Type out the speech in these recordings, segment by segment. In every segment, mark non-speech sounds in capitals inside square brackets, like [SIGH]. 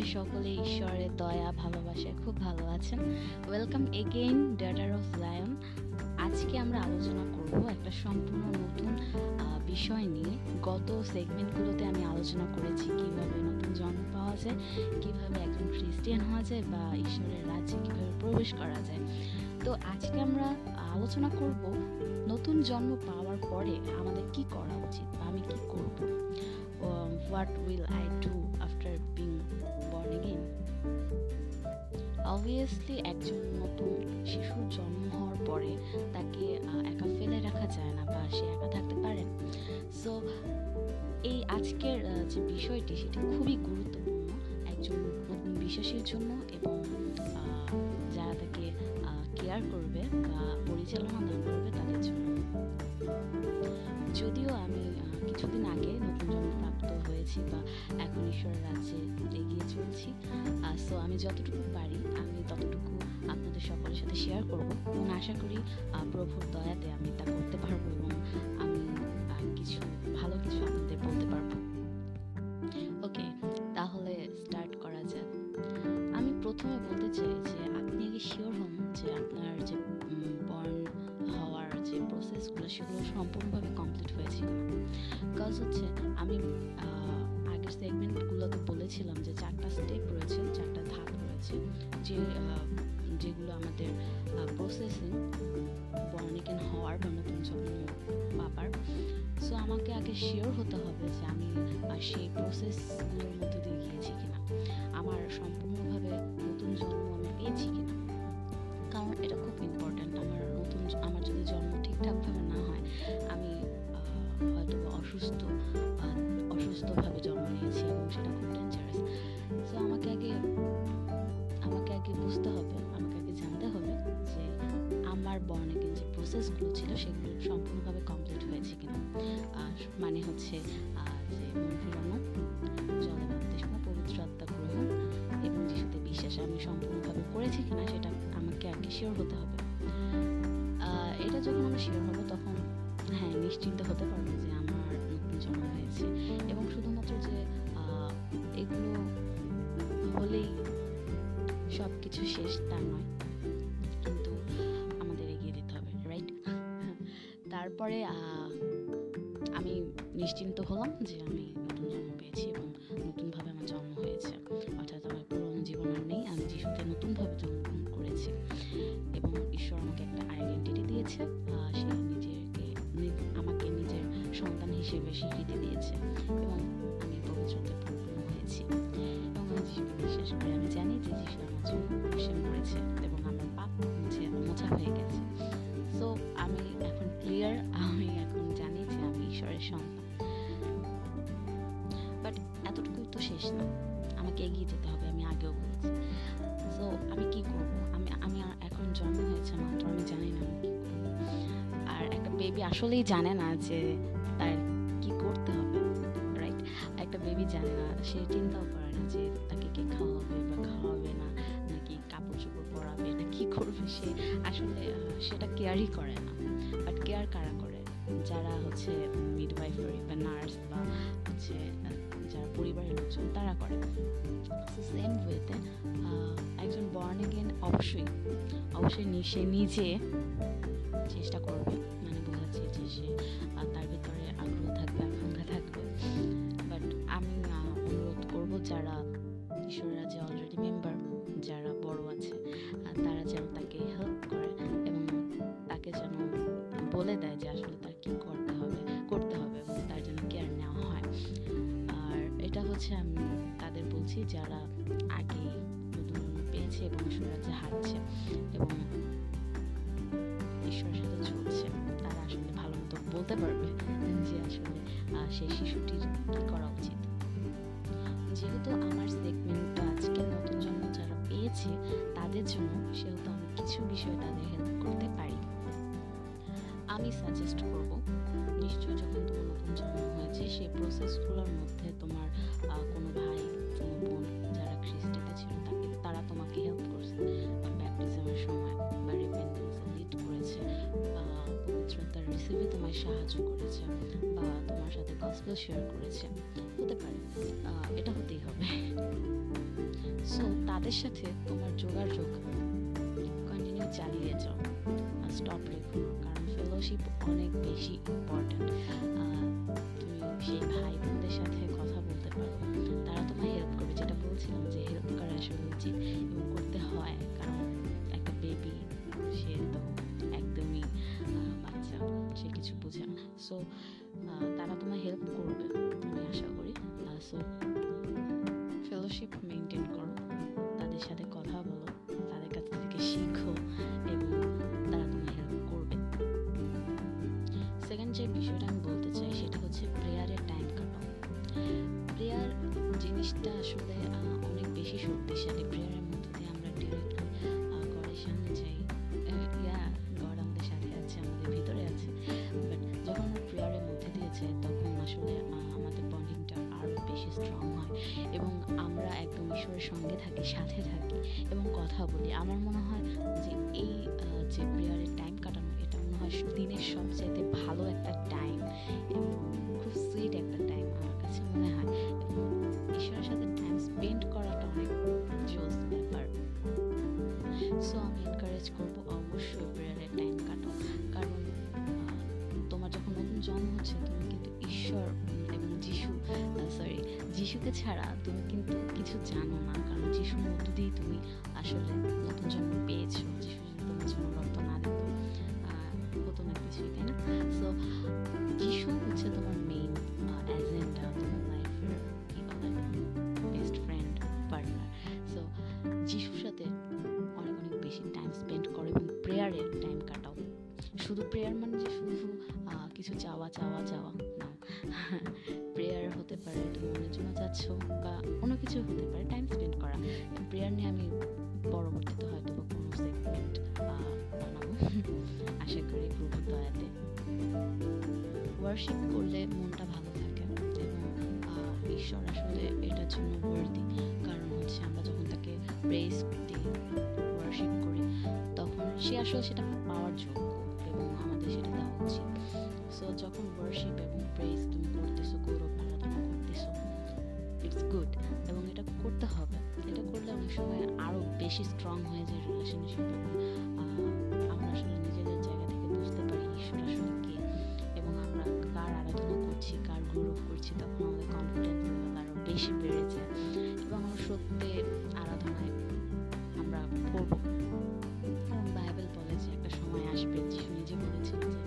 করি সকলে ঈশ্বরের দয়া, ভালোবাসায় খুব ভালো আছেন। Welcome again daughter of lion আজকে আমরা আলোচনা করব একটা সম্পূর্ণ নতুন বিষয় নিয়ে। গত সেগমেন্টগুলোতে আমি আলোচনা করেছি কীভাবে নতুন জন্ম পাওয়া যায়, কীভাবে একজন খ্রিস্টিয়ান হওয়া যায় বা ঈশ্বরের রাজ্যে কীভাবে প্রবেশ করা যায়। তো আজকে আমরা আলোচনা করব নতুন জন্ম পাওয়ার পরে আমাদের কি করা উচিত বা আমি কি করব। What will I do after being born again obviously একজন নতুন শিশুর জন্ম হওয়ার পরে তাকে একা ফেলে রাখা যায় না বা সে একা থাকতে পারে। সো এই আজকের যে বিষয়টি, সেটি খুবই গুরুত্বপূর্ণ একজন নতুন বিশ্বাসীর জন্য এবং যারা তাকে কেয়ার করবে বা পরিচালনা দান করবে তাদের জন্য। যদিও আমি কিছুদিন আগে নতুন জন্মপ্রাপ্ত হয়েছি বা এখন ঈশ্বরের রাজ্যে এগিয়ে চলছি। সো আমি যতটুকু পারি, আমি ততটুকু আপনাদের সকলের সাথে শেয়ার করব। এবং আশা করি প্রভুর দয়াতে আমি তা করতে পারব এবং আমি কিছু, ভালো কিছু প্রসেসিং বর্ণিকেন হওয়ার বা নতুন জন্ম পাবার সো আমাকে আগে শিওর হতে হবে যে আমি সেই প্রসেসগুলোর মধ্যে দিয়ে গিয়েছি কিনা। আমার সম্পূর্ণভাবে নতুন জন্ম আমি পেয়েছি কিনা। কারণ এটা খুব ইম্পর্ট্যান্ট আমার নতুন আমার যদি জন্ম ঠিকঠাকভাবে না হয়, আমি হয়তো অসুস্থ অসুস্থভাবে জন্ম নিয়েছি এবং সেটা খুব ডেঞ্জারাস সো আমাকে আগে আমাকে আগে বুঝতে হবে, আমাকে আগে জানতে হবে যে আমার বর্ণের যে প্রসেসগুলো ছিল সেগুলো সম্পূর্ণভাবে কমপ্লিট হয়েছে কিনা। আর মানে হচ্ছে যে মন ফিরানো জলে পবিত্র আত্মা গ্রহণ এবং যিশুতে বিশ্বাস আমি সম্পূর্ণভাবে করেছি কিনা সেটা আমাকে আগে শিওর হতে হবে। এটা যখন আমরা শিওর হব তখন হ্যাঁ নিশ্চিন্ত হতে পারব যে আমার নতুন জন্ম হয়েছে। এবং শুধুমাত্র যে এগুলো হলেই সব কিছু শেষ তা আহ, আমি নিশ্চিন্ত হলাম যে আমি নতুন জন্ম পেয়েছি এবং নতুনভাবে আমার জন্ম হয়েছে। অর্থাৎ আমার পুরনো জীবন আর নেই আমি যিশুতে নতুনভাবে জন্মগ্রহণ করেছি এবং ঈশ্বর আমাকে একটা আইডেন্টিটি দিয়েছে সে নিজেকে আমাকে নিজের সন্তান হিসেবে স্বীকৃতি দিয়েছে। ঈশ্বরের সন্তান বাট এতটুকুই তো শেষ না। আমাকে এগিয়ে যেতে হবে, আমি আগেও বলেছি। সো আমি কি করব? আমি আমি এখন জন্ম হয়েছে মাত্র, আমি জানি না আমি কি করব। আর একটা বেবি আসলেই জানে না যে তার কি করতে হবে রাইট একটা বেবি জানে না, সে চিন্তাও করে না যে তাকে কে খাওয়াবে বা খাওয়াবে না, নাকি কাপড় চোপড় পরাবে, না কি করবে সে। আসলে সেটা কেয়ারই করে না। বাট কেয়ার কারা করে? যারা হচ্ছে মিডওয়াইফারি বা নার্স বা হচ্ছে যারা পরিবারের লোকজন, তারা করে। সেম ওয়েতে একজন বর্ন এগেন অবশ্যই অবশ্যই সে নিজে চেষ্টা করবে। মানে বোঝাচ্ছে যে সে তার ভিতরে আগ্রহ থাকবে, আকাঙ্ক্ষা থাকবে। বাট আমি অনুরোধ করব যারা ঈশ্বরের রাজ্যে অলরেডি মেম্বার যারা তাদের যারা আগে নতুন পেয়েছে এবং ঈশ্বরের রাজ্যে হাঁটছে এবং ঈশ্বরের সাথে চলছে, তারা আসলে ভালো মতো বলতে পারবে যে আসলে সেই শিশুটির কি করা উচিত। যেহেতু আমার সেগমেন্টটা আজকে নতুন জন্ম যারা পেয়েছে, তাদের জন্য সেহেতু আমি কিছু বিষয় তাদের হেল্প করতে পারি। আমি সাজেস্ট করব, নিশ্চয়ই যখন তোমার নতুন জন্ম হয়েছে, সেই প্রসেসগুলোর মধ্যে তোমার কোনো ভাই কোনো বোন যারা খ্রিস্টিতে ছিল, তাকে, তারা তোমাকে হেল্প করছে। ব্যাপটিজমের সময় বা রিপেন্টেন্সে লিড করেছে, বা পবিত্রতার রিসিভে তোমায় সাহায্য করেছে, বা তোমার সাথে গসপেল শেয়ার করেছে। হতে পারে এটা হতেই হবে। সো তাদের সাথে তোমার যোগাযোগ কন্টিনিউ চালিয়ে যাও আর স্টপ রেখো কারণ ফেলোশিপ অনেক বেশি ইম্পর্ট্যান্ট তুমি সেই ভাই বোনদের সাথে কথা বলতে পারো বলছিলাম যে হেল্প করা আসলে উচিত এবং করতে হয়, কারণ একটা বেবি সে তো একদমই বাচ্চা, সে কিছু বোঝে না। সো তারা তোমার হেল্প করবে, আমি আশা করি। সো ফেলোশিপ মেনটেন এবং আমরা একদম ঈশ্বরের সঙ্গে থাকি, সাথে থাকি এবং কথা বলি। আমার মনে হয় যে এই যে প্রেয়ারের টাইম কাটানো, এটা মনে হয় দিনের সবচাইতে ভালো একটা টাইম এবং খুব সুইট একটা টাইম আমার কাছে মনে হয়। যিশুকে ছাড়া তুমি কিন্তু কিছু জানো না, কারণ যিশুর মধ্য দিয়েই তুমি আসলে নতুন জন্ম পেয়েছ যিশু তোমার জন্য রক্ত প্রেয়ার নিয়ে আমি পরবর্তীতে হয়তো বা কোনো সেগমেন্ট বানাবো। [LAUGHS] আশা করি প্রভুর দয়াতে। ওয়ার্শিপ করলে মনটা ভালো থাকে এবং ঈশ্বর আসলে এটার জন্য ওয়ার্দি কারণ হচ্ছে আমরা যখন তাকে প্রেস দিই ওয়ার্শিপ করি, তখন সে আসলে সেটা পাওয়ার যোগ্য এবং আমাদের সেটা দেওয়া উচিত। সো যখন ওয়ার্শিপ এবং প্রেস তুমি করতেছো গৌরব বেশি স্ট্রং হয়ে যায় রিলেশনশিপ আমরা আসলে নিজেদের জায়গা থেকে বুঝতে পারি ঈশ্বর আসলে কে এবং আমরা কার আরাধনা করছি, কার গৌরব করছি তখন আমাদের কনফিডেন্স লেভেল আরও বেশি বেড়ে যায় এবং আমরা সত্যি আরাধনায় আমরা করব কারণ বাইবেল বলে যে একটা সময় আসবে যিশু নিজে বলেছিল যে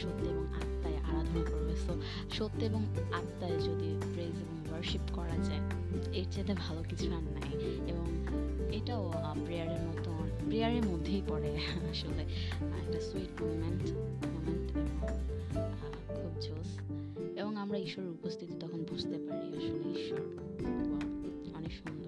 সত্য এবং আত্মায় আরাধনা করবে। সো সত্য এবং আত্মায় যদি প্রেজ এবং ওয়ার্শিপ করা যায়, এর চাইতে ভালো কিছু আর নাই। এটাও প্রেয়ারের মতো, প্রেয়ারের মধ্যেই পড়ে [LAUGHS] আসলে। একটা সুইট মোমেন্ট মোমেন্ট খুব জোস। এবং আমরা ঈশ্বরের উপস্থিতি তখন বুঝতে পারি আসলে ঈশ্বর অনেক সুন্দর।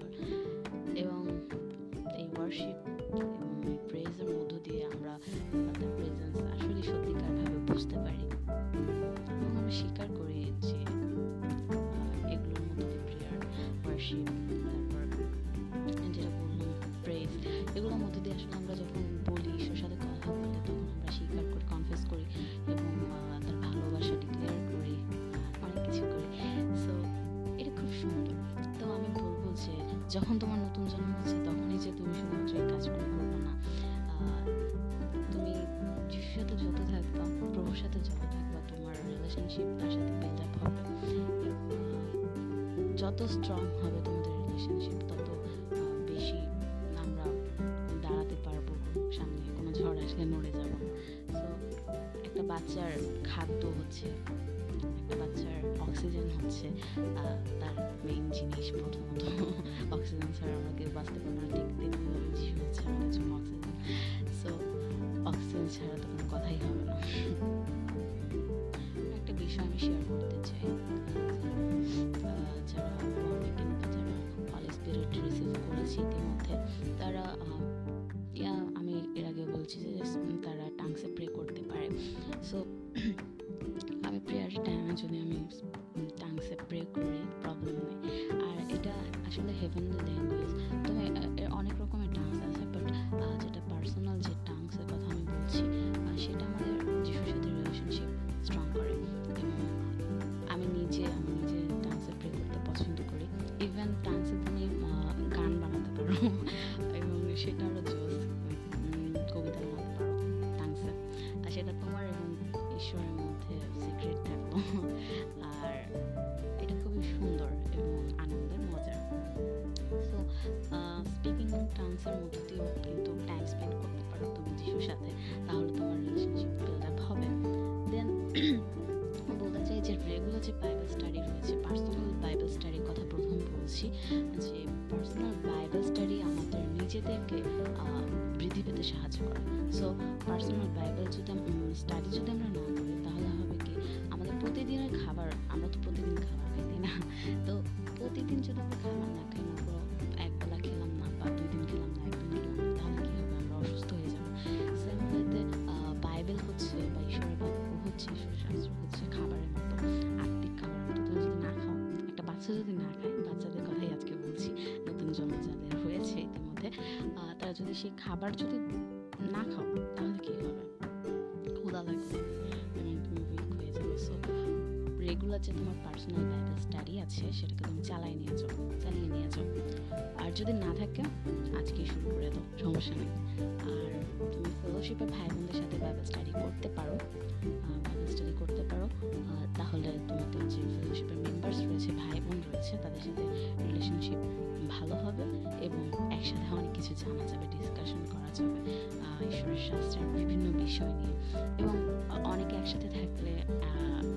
যখন তোমার নতুন জন্ম হচ্ছে তখনই যে তুমি শুধুমাত্র এই কাজগুলো করবে না। তুমি যিশুর সাথে যত থাকবা, প্রভুর সাথে যত থাকবা, তোমার রিলেশনশিপ তার সাথে আপ হবে। যত স্ট্রং হবে তোমাদের রিলেশনশিপ তত বেশি আমরা দাঁড়াতে পারব সামনে। কোনো ঝড় আসলে নড়ে যাব। সো একটা বাচ্চার খাদ্য হচ্ছে অক্সিজেন হচ্ছে তার মেইন জিনিস প্রথমত। [LAUGHS] অক্সিজেন ছাড়া আমরা কেউ বাঁচতে পারব না, ঠিক যিশু হচ্ছে আমাদের জন্য অক্সিজেন সো অক্সিজেন ছাড়া তো কোনো কথাই হবে না। একটা বিষয় আমি শেয়ার করতে চাই। যারা ইতিমধ্যে, তারা আমি এর আগে বলছি যে, তারা টাংসে প্রে করতে পারে। সো সেই খাবার যদি না খাও, তাহলে কী হবে? ক্ষুধা লাগবে। তুমি উইক হয়ে যাবে। সো রেগুলার যে তোমার পার্সোনাল বাইবেল স্টাডি আছে, সেটাকে তুমি চালাই নিয়ে যাও, চালিয়ে নিয়ে যাও। আর যদি না থাকে আজকে শুরু করে দাও। সমস্যা নেই। আর তুমি ফেলোশিপের ভাই বোনদের সাথে বাইবেল স্টাডি করতে পারো। বোন তাদের সাথে রিলেশনশিপ ভালো হবে এবং একসাথে অনেক কিছু জানা যাবে ডিসকাশন করা যাবে ঈশ্বরের শাস্ত্রের বিভিন্ন বিষয় নিয়ে। এবং অনেকে একসাথে থাকলে আরও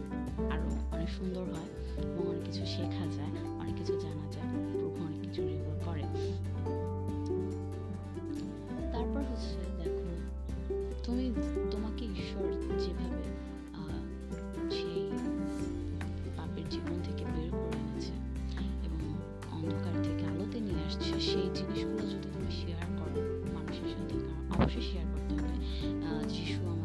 আরও অনেক সুন্দর হয়, এবং অনেক কিছু শেখা যায়, অনেক কিছু জানা যায়। সেই জিনিসগুলো যদি তুমি শেয়ার করো মানুষের সাথে অবশ্যই শেয়ার করতে হবে। যিশু আমাদের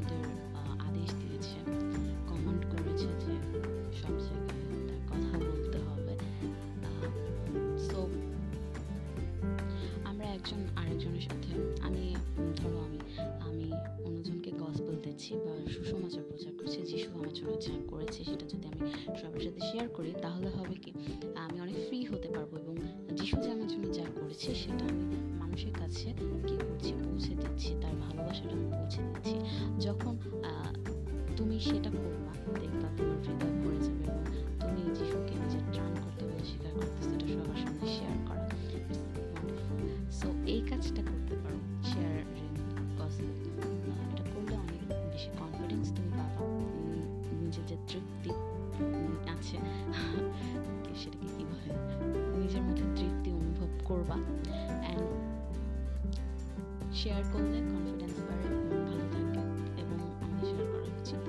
কি করছি পৌঁছে দিচ্ছি? তার ভালোবাসাটা আমি পৌঁছে দিচ্ছি। যখন তুমি সেটা করবা, দেখবা তোমার হৃদয় ভরে যাবে এবং তুমি যিশুকে নিজের ত্রাণ করতে বলে স্বীকার করতেছো এটা সবার সামনে শেয়ার করা। সো এই কাজটা করতে পারো শেয়ার গসিপ এটা করলে অনেক বেশি কনফিডেন্স তুমি পাবা। নিজের যে তৃপ্তি আছে, [LAUGHS] সেটাকে কি বলে নিজের মধ্যে তৃপ্তি অনুভব করবা শেয়ার করলে কনফিডেন্স বাড়ে ভালো থাকে এবং আমাদের শেয়ার করা উচিত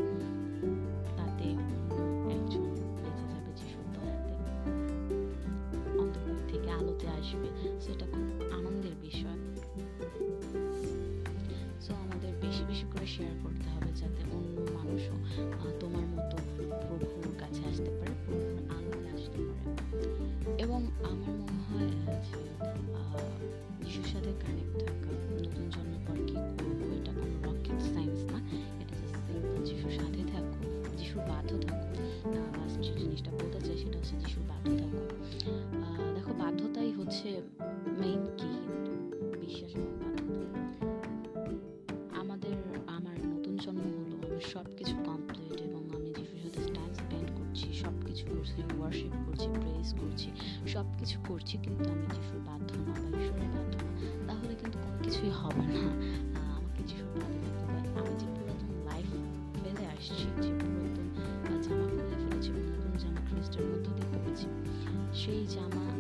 তাতে একজন বেঁচে যাবে যিশুর দয়াতে অন্ধকার থেকে আলোতে আসবে। সেটা খুব আনন্দের বিষয়। সো আমাদের বেশি বেশি করে শেয়ার করতে হবে যাতে অন্য মানুষও তোমার মতো বাধ্য থাকো। যে জিনিসটা বলতে চাই সেটা হচ্ছে যিশুর বাধ্য থাকো। দেখো, বাধ্যতাই হচ্ছে মেইন কি বিশ্বাস আমাদের, আমার নতুন জন্ম হলো আমার সব কিছু কমপ্লিট এবং আমি যিশুর সাথে টাইম স্পেন্ড করছি সব কিছু করছি ওয়ার্শিপ করছি প্রেস করছি সব কিছু করছি, কিন্তু আমি যিশুর বাধ্য না বা ঈশ্বরের বাধ্য না, তাহলে কিন্তু কোনো কিছুই হবে না। সেই জামা আমাকে ক্যারি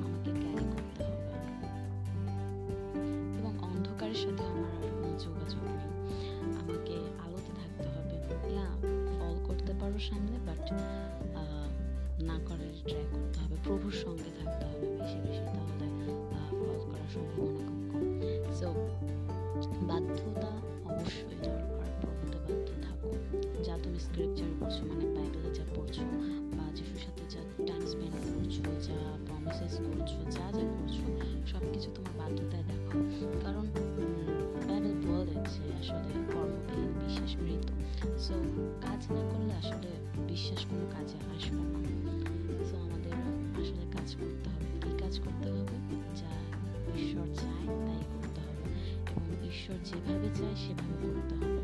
যেভাবে চায় সেভাবে করতে হবে।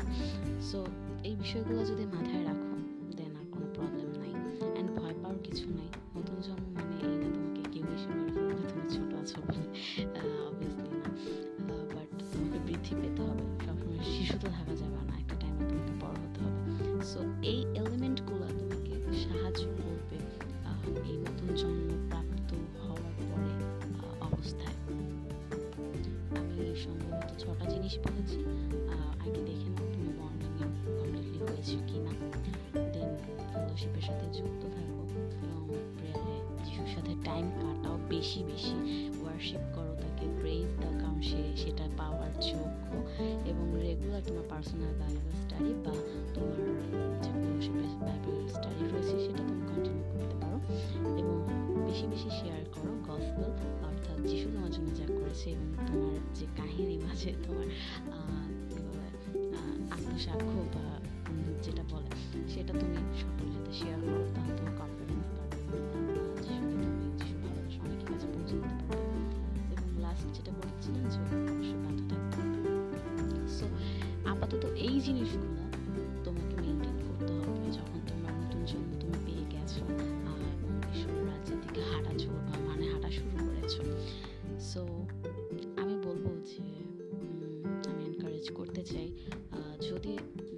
সো এই বিষয়গুলো যদি মাথায় বেশি বেশি ওয়ার্শিপ করো, তাকে প্রেজ দাও, কারণ সে, সেটা পাওয়ার যোগ্য এবং রেগুলার তোমার পার্সোনাল এই জিনিসগুলো তোমাকে মেনটেন করতে হবে যখন তোমার নতুন জন্ম তুমি পেয়ে গেছো রাজ্যের দিকে হাঁটা চল মানে হাঁটা শুরু করেছ। সো আমি বলব যে আমি এনকারেজ করতে চাই যদি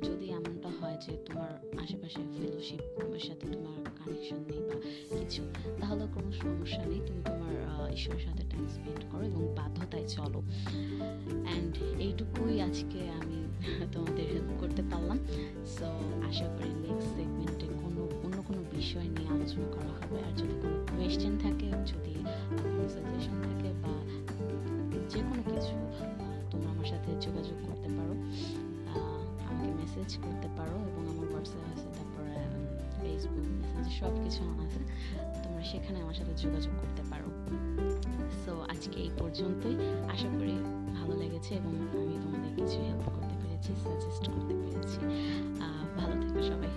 যদি এমনটা হয় যে তোমার আশেপাশে ফেলোশিপ সাথে তোমার কানেকশন নেই বা কিছু, তাহলে কোনো সমস্যা নেই। তুমি তোমার ঈশ্বরের সাথে টাইম স্পেন্ড করো এবং বাধ্যতায় চলো। সব কিছু অন আছে, তোমরা সেখানে আমার সাথে যোগাযোগ করতে পারো। সো আজকে এই পর্যন্তই। আশা করি ভালো লেগেছে এবং আমি তোমাদের কিছু হেল্প করতে পেরেছি সাজেস্ট করতে পেরেছি। ভালো থেকো সবাই।